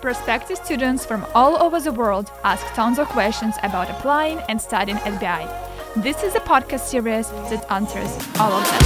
Prospective students from all over the world ask tons of questions about applying and studying at BI. This is a podcast series that answers all of them.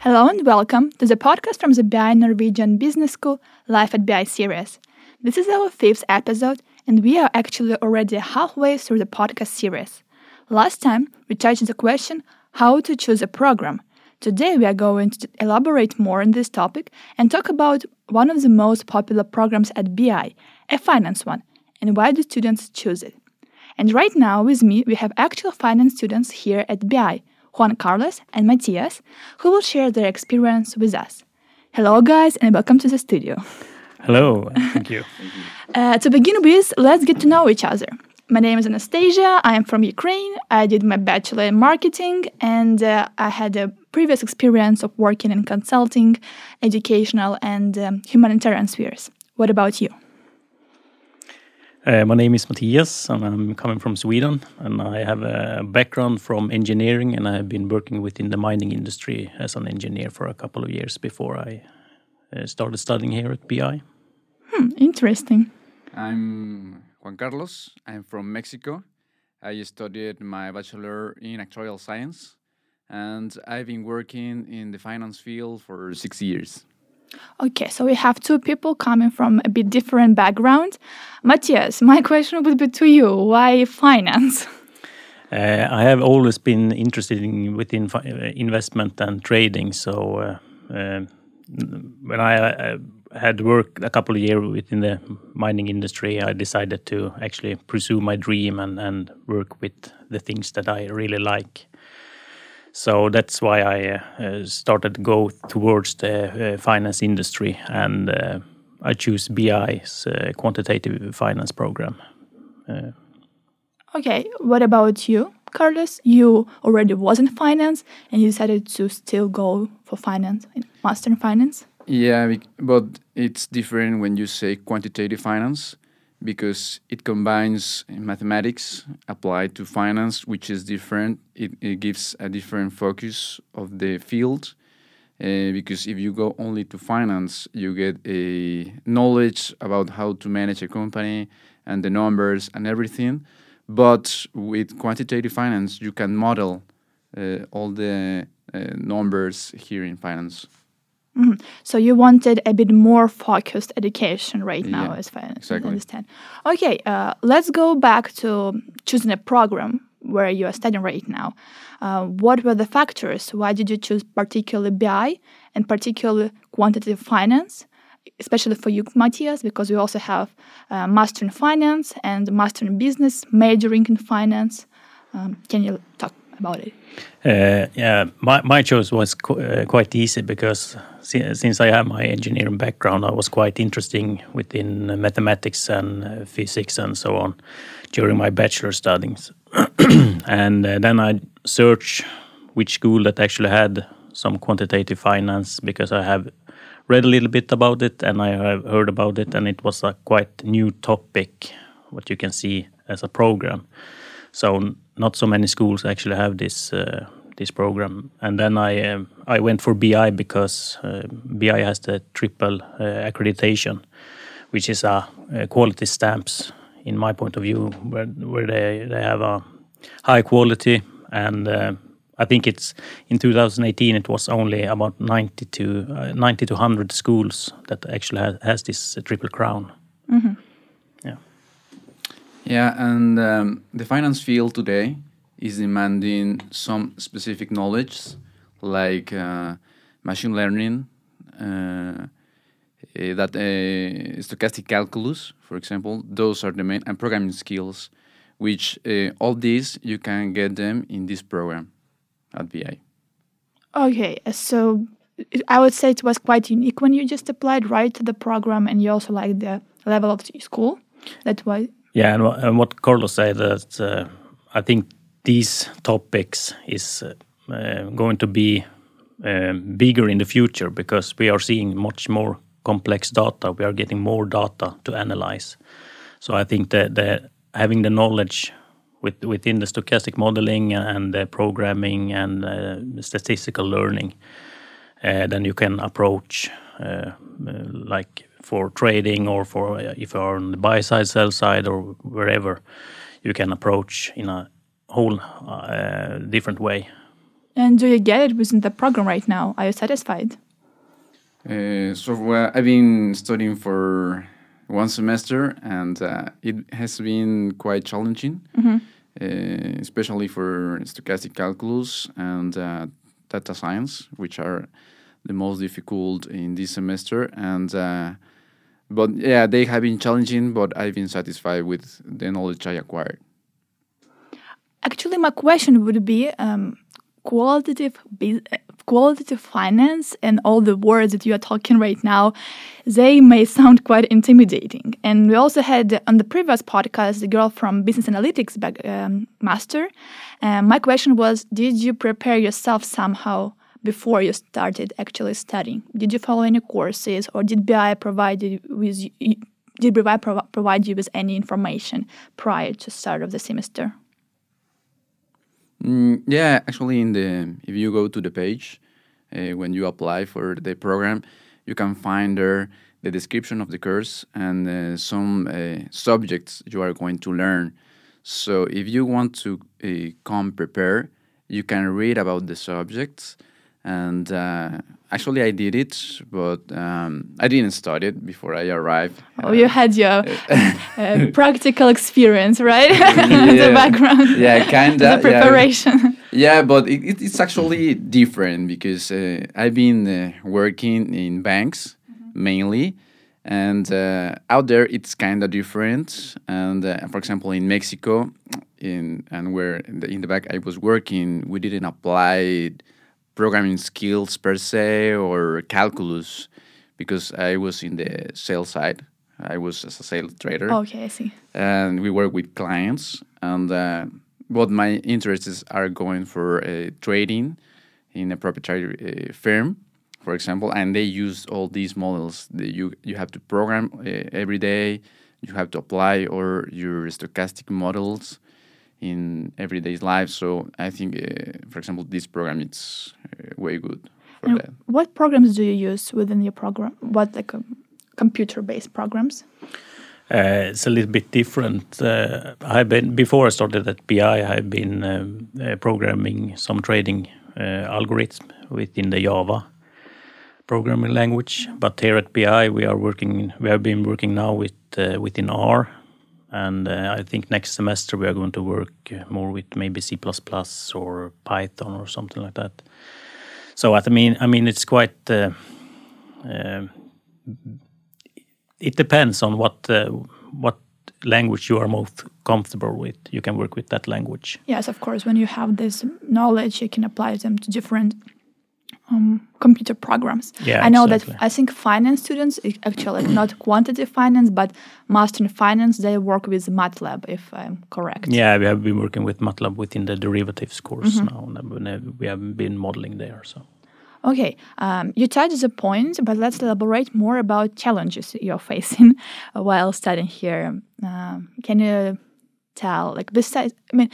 Hello and welcome to the podcast from the BI Norwegian Business School Life at BI series. This is our fifth episode, and we are actually already halfway through the podcast series. Last time, we touched the question how to choose a program. Today, we are going to elaborate more on this topic and talk about one of the most popular programs at BI, a finance one, and why do students choose it. And right now, with me, we have actual finance students here at BI, Juan Carlos and Matthias, who will share their experience with us. Hello, guys, and welcome to the studio. Hello, thank you. Uh, to begin with, let's get to know each other. My name is Anastasia. I am from Ukraine. I did my bachelor in marketing and uh, I had a previous experience of working in consulting, educational, and um, humanitarian spheres. What about you? Uh, my name is Matthias and I'm coming from Sweden and I have a background from engineering and I have been working within the mining industry as an engineer for a couple of years before I uh, started studying here at BI. Hmm, interesting. I'm Juan Carlos. I'm from Mexico. I studied my bachelor in actuarial science, and I've been working in the finance field for six years. Okay, so we have two people coming from a bit different background. Matthias, my question would be to you: Why finance? Uh, I have always been interested in within uh, investment and trading. So uh, uh when I uh, had worked a couple of years within the mining industry, I decided to actually pursue my dream and, and work with the things that I really like. So that's why I uh, started to go towards the uh, finance industry, and uh, I choose BI's uh, quantitative finance program. Uh, okay, what about you, Carlos? You already was in finance, and you decided to still go for finance, master in finance. Yeah, but it's different when you say quantitative finance because it combines mathematics applied to finance, which is different. It, it gives a different focus of the field. Uh, because if you go only to finance, you get a knowledge about how to manage a company and the numbers and everything. But with quantitative finance, you can model uh, all the uh, numbers here in finance. Mm-hmm. So you wanted a bit more focused education right now, as far as exactly. I understand. Okay, uh, let's go back to choosing a program where you are studying right now. Uh, what were the factors? Why did you choose particularly BI and particularly quantitative finance? Especially for you, Matthias, because we also have uh, master in finance and master in business, majoring in finance. Um, can you talk about it? Uh, yeah, my, my choice was qu uh, quite easy because since I have my engineering background, I was quite interesting within mathematics and uh, physics and so on during my bachelor studies. and uh, then I searched which school that actually had some quantitative finance because I have read a little bit about it and I have heard about it, and it was a quite new topic, what you can see as a program. So not so many schools actually have this uh, this program. And then I uh, I went for BI because uh, BI has the triple uh, accreditation, which is a, quality stamps in my point of view, where where they they have a high quality and. Uh, I think it's in 2018. It was only about 90 to uh, 90 to 100 schools that actually has, has this triple crown. Mm -hmm. Yeah, and um, the finance field today is demanding some specific knowledge like uh, machine learning, uh, eh, that uh, stochastic calculus, for example. Those are the main and programming skills, which uh, all these you can get them in this program at BI. Okay, so I would say it was quite unique when you just applied right to the program, and you also like the level of the school. That's why yeah, and, and what Carlos said that uh, I think these topics is uh, uh, going to be uh, bigger in the future because we are seeing much more complex data. We are getting more data to analyze. So I think that having the knowledge with, within the stochastic modeling and the programming and uh, statistical learning, uh, then you can approach uh, like for trading or for uh, if you're on the buy side, sell side, or wherever, you can approach in a whole uh, different way. And do you get it within the program right now? Are you satisfied? Uh, so well, I've been studying for one semester, and uh, it has been quite challenging, uh, especially for stochastic calculus and uh, data science, which are the most difficult in this semester. And uh, but yeah, they have been challenging, but I've been satisfied with the knowledge I acquired. Actually, my question would be um, qualitative uh, qualitative finance and all the words that you are talking right now they may sound quite intimidating and we also had on the previous podcast the girl from business analytics back, um, master and my question was did you prepare yourself somehow before you started actually studying did you follow any courses or did bi provide you with did bi prov- provide you with any information prior to start of the semester Mm, yeah, actually, in the if you go to the page uh, when you apply for the program, you can find there the description of the course and uh, some uh, subjects you are going to learn. So if you want to come prepared, you can read about the subjects. And uh, actually, I did it, but um, I didn't study it before I arrived. Oh, you had your uh, practical experience, right? Yeah. the background. Yeah, kinda, The yeah. preparation. Yeah, but it, it, it's actually different because uh, I've been uh, working in banks mainly, and uh, out there it's kind of different. And uh, for example, in Mexico, in and where in the, in the back I was working, we didn't apply programming skills per se or calculus because I was in the sales side. I was as a sales trader okay, I see. and we work with clients. And uh, what my interests are going for uh, trading in a proprietary uh, firm, for example, and they use all these models. that you you have to program uh, every day. You have to apply or your stochastic models in everyday's life. So I think, uh, for example, this program it's uh, way good for And that. what programs do you use within your program? What like um, computer-based programs? Uh, it's a little bit different. Uh, I've been before I started at BI. I've been um, uh, programming some trading uh, algorithm within the Java programming language. But here at BI, we are working. We have been working now with uh, within R, and uh, I think next semester we are going to work uh, more with maybe C or Python or something like that. So I mean, I mean, it's quite. Uh, uh, it depends on what uh, what language you are most comfortable with. You can work with that language. Yes, of course. When you have this knowledge, you can apply them to different um, computer programs. Yeah, I know exactly. that I think finance students, actually not quantitative finance, but master in finance, they work with MATLAB, if I'm correct. Yeah, we have been working with MATLAB within the derivatives course now, and uh, we have been modeling there. So. Okay, um, you touched the point, but let's elaborate more about challenges you're facing while studying here. Um, can you tell, like, besides, I mean,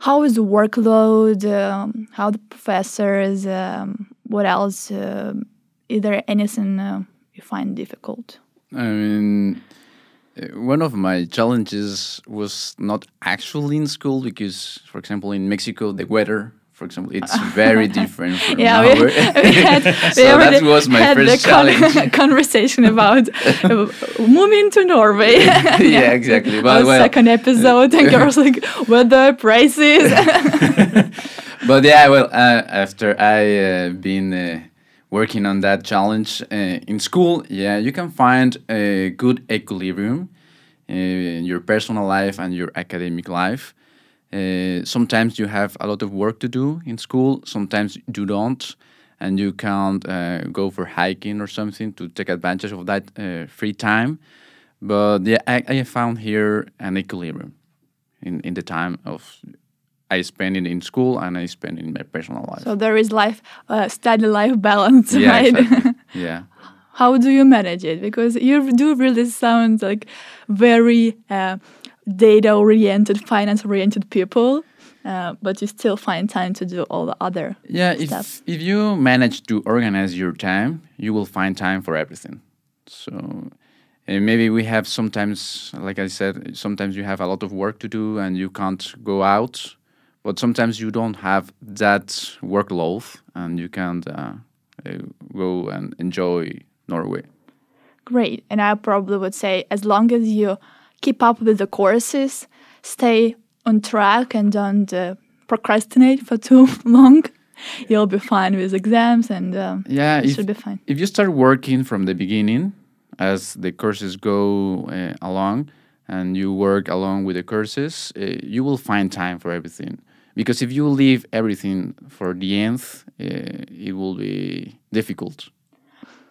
how is the workload? Um, how the professors? Um, what else? Um is there anything uh, you find difficult? I mean, uh, one of my challenges was not actually in school because, for example, in Mexico, the weather, for example, it's very different from Yeah, our. we, we had, we that was my had first the con- challenge. conversation about uh, moving to Norway. yeah, exactly. But well, second episode, and girls like weather prices. But yeah, well, uh, after I uh, been uh, working on that challenge uh, in school, yeah, you can find a good equilibrium in your personal life and your academic life. Uh, sometimes you have a lot of work to do in school. Sometimes you don't, and you can't uh, go for hiking or something to take advantage of that uh, free time. But yeah, I, I found here an equilibrium in, in the time of I spend it in school and I spend it in my personal life. so there is life, uh, study life balance, yeah, right? exactly. yeah. How do you manage it? Because you do really sound like very uh, data oriented, finance oriented people, uh, but you still find time to do all the other Yeah, if stuff. if you manage to organize your time, you will find time for everything. So and maybe we have sometimes, like I said, sometimes you have a lot of work to do and you can't go out. But sometimes you don't have that workload and you can uh, uh, go and enjoy Norway. Great. And I probably would say as long as you keep up with the courses, stay on track and don't uh, procrastinate for too long, you'll be fine with exams and um, yeah, it if, should be fine. If you start working from the beginning, as the courses go uh, along, and you work along with the courses, uh, you will find time for everything. Because if you leave everything for the end, uh, it will be difficult.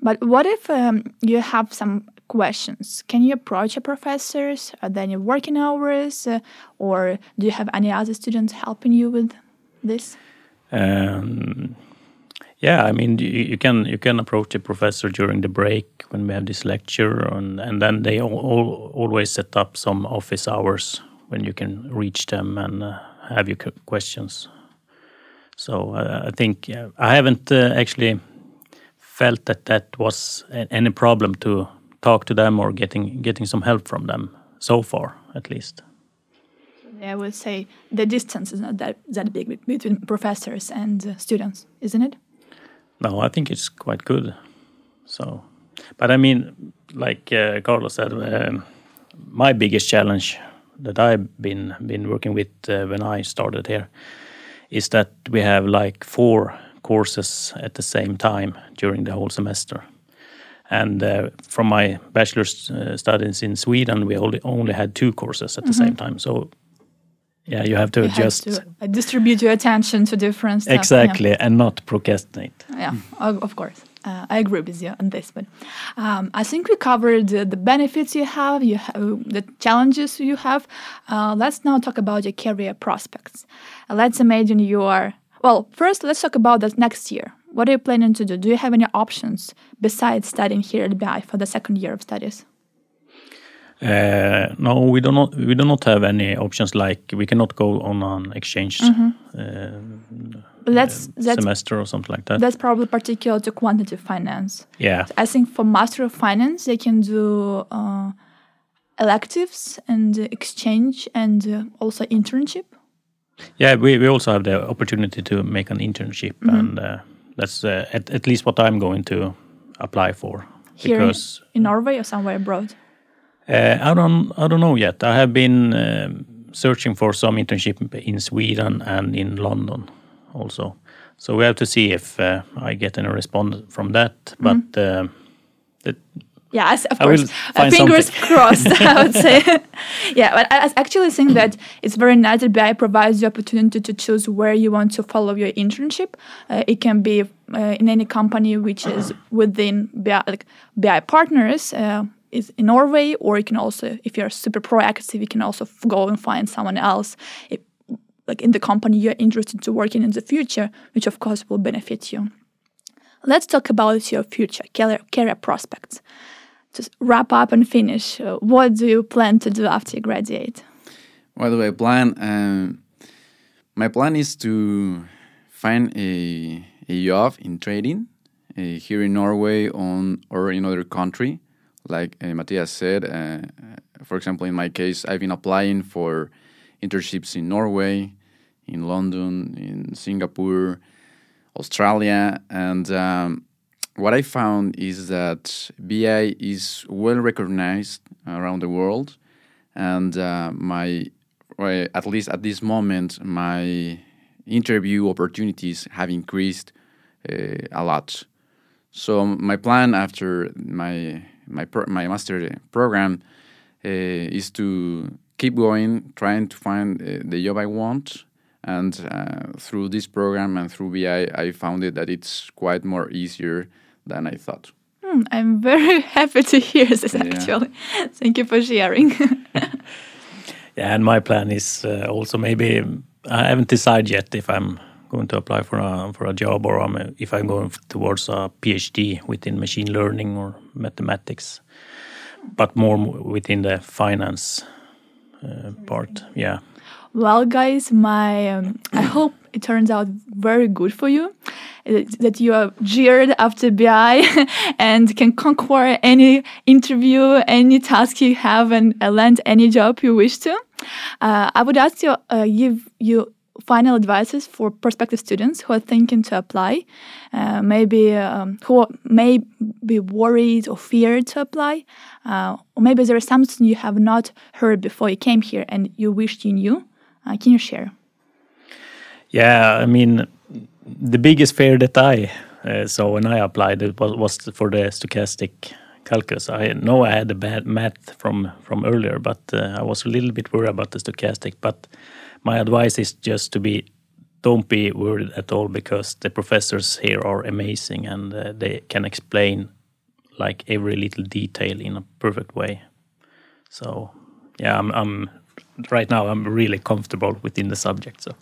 But what if um, you have some questions? Can you approach your professors? Are there any working hours? Uh, or do you have any other students helping you with this? Um, yeah, I mean, you, you, can you can approach a professor during the break when we have this lecture, and and then they all, all, always set up some office hours when you can reach them and uh, have your questions. So uh, I think uh, I haven't uh, actually felt that that was any problem to talk to them or getting getting some help from them so far, at least. I would say the distance is not that that big between professors and uh, students, isn't it? No, I think it's quite good. So, but I mean, like uh, Carlos said, um, my biggest challenge that I've been been working with uh, when I started here is that we have like four courses at the same time during the whole semester. And uh, from my bachelor's uh, studies in Sweden, we only only had two courses at mm -hmm. the mm-hmm. same time. So yeah, you have to you just have to uh, distribute your attention to different stuff. Exactly, yeah. and not procrastinate. Yeah, of course. Uh, I agree with you on this, but um, I think we covered the, the benefits you have, you have the challenges you have. Uh, let's now talk about your career prospects. Uh, let's imagine you are well. First, let's talk about the next year. What are you planning to do? Do you have any options besides studying here at BI for the second year of studies? Uh, no, we do not. We do not have any options like we cannot go on an exchange mm-hmm. uh, that's, that's, semester or something like that. That's probably particular to quantitative finance. Yeah, I think for master of finance they can do uh, electives and exchange and uh, also internship. Yeah, we, we also have the opportunity to make an internship, mm-hmm. and uh, that's uh, at, at least what I'm going to apply for. Here because in, in Norway or somewhere abroad. Uh, I don't I don't know yet. I have been um, searching for some internship in Sweden and in London also. So we have to see if uh, I get any response from that. Mm-hmm. But uh, the, yeah, of course. Uh, fingers something. crossed, I would say. yeah, but I actually think that it's very nice that BI provides the opportunity to choose where you want to follow your internship. Uh, it can be uh, in any company which is within BI, like BI partners, uh, is in Norway, or you can also, if you're super proactive, you can also go and find someone else, like in the company you're interested to work in in the future, which of course will benefit you. Let's talk about your future career, career prospects. Just wrap up and finish, uh, what do you plan to do after you graduate? Well, the plan, um, my plan is to find a, a job in trading uh, here in Norway on or in other country like uh, Matthias said, uh, for example, in my case, I've been applying for internships in Norway, in London, in Singapore, Australia, and um, what I found is that BI is well recognized around the world, and uh, my, at least at this moment, my interview opportunities have increased uh, a lot. So my plan after my my pro- my master program uh, is to keep going, trying to find uh, the job I want. And uh, through this program and through BI, I found it that it's quite more easier than I thought. Hmm, I'm very happy to hear this. Yeah. Actually, thank you for sharing. yeah, and my plan is uh, also maybe I haven't decided yet if I'm going to apply for a for a job or I'm, if I'm going towards a PhD within machine learning or mathematics, but more within the finance uh, part. Yeah. Well, guys, my um, I hope it turns out very good for you. uh, that you are jeered after BI and can conquer any interview, any task you have, and uh, land any job you wish to. Uh, I would ask you, uh, give you final advices for prospective students who are thinking to apply, uh, maybe um, who may be worried or feared to apply, uh, or maybe there is something you have not heard before you came here and you wished you knew. Uh, can you share? Yeah, I mean, the biggest fear that I uh, saw when I applied it was, was for the stochastic calculus. I know I had a bad math from from earlier, but uh, I was a little bit worried about the stochastic. But my advice is just to be don't be worried at all because the professors here are amazing and uh, they can explain like every little detail in a perfect way. So yeah, I'm, I'm right now I'm really comfortable within the subject. So.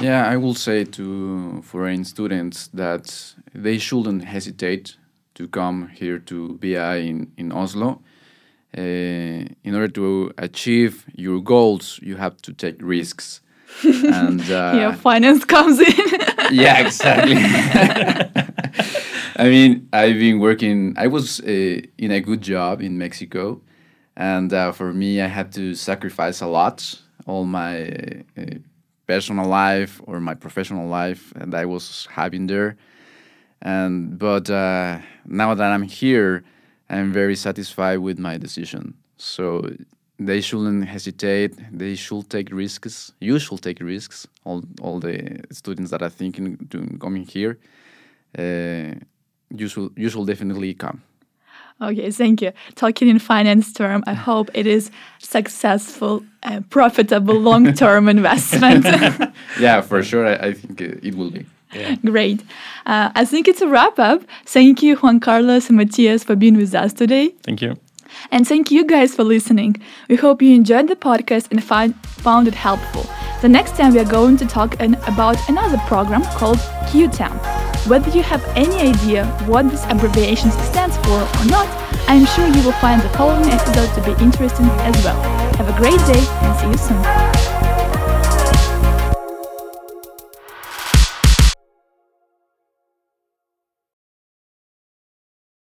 Yeah, I will say to foreign students that they shouldn't hesitate to come here to BI in, in Oslo. Uh, in order to achieve your goals, you have to take risks. and uh, yeah, finance comes in. yeah, exactly. I mean, I've been working. I was uh, in a good job in Mexico, and uh, for me, I had to sacrifice a lot. All my uh, personal life or my professional life and I was having there. And but uh, now that I'm here, I'm very satisfied with my decision. So they shouldn't hesitate. They should take risks. You should take risks. All all the students that are thinking doing coming here, uh, you should you should definitely come. Okay, thank you. Talking in finance term, I hope it is successful, and profitable, long-term investment. yeah, for sure. I, I think it will be. Yeah. Great. Uh, I think it's a wrap up. Thank you, Juan Carlos and Matthias, for being with us today. Thank you. And thank you guys for listening. We hope you enjoyed the podcast and find, found it helpful. The next time we are going to talk an, about another program called QTEM. Whether you have any idea what this abbreviation stands for or not, I'm sure you will find the following episode to be interesting as well. Have a great day and see you soon.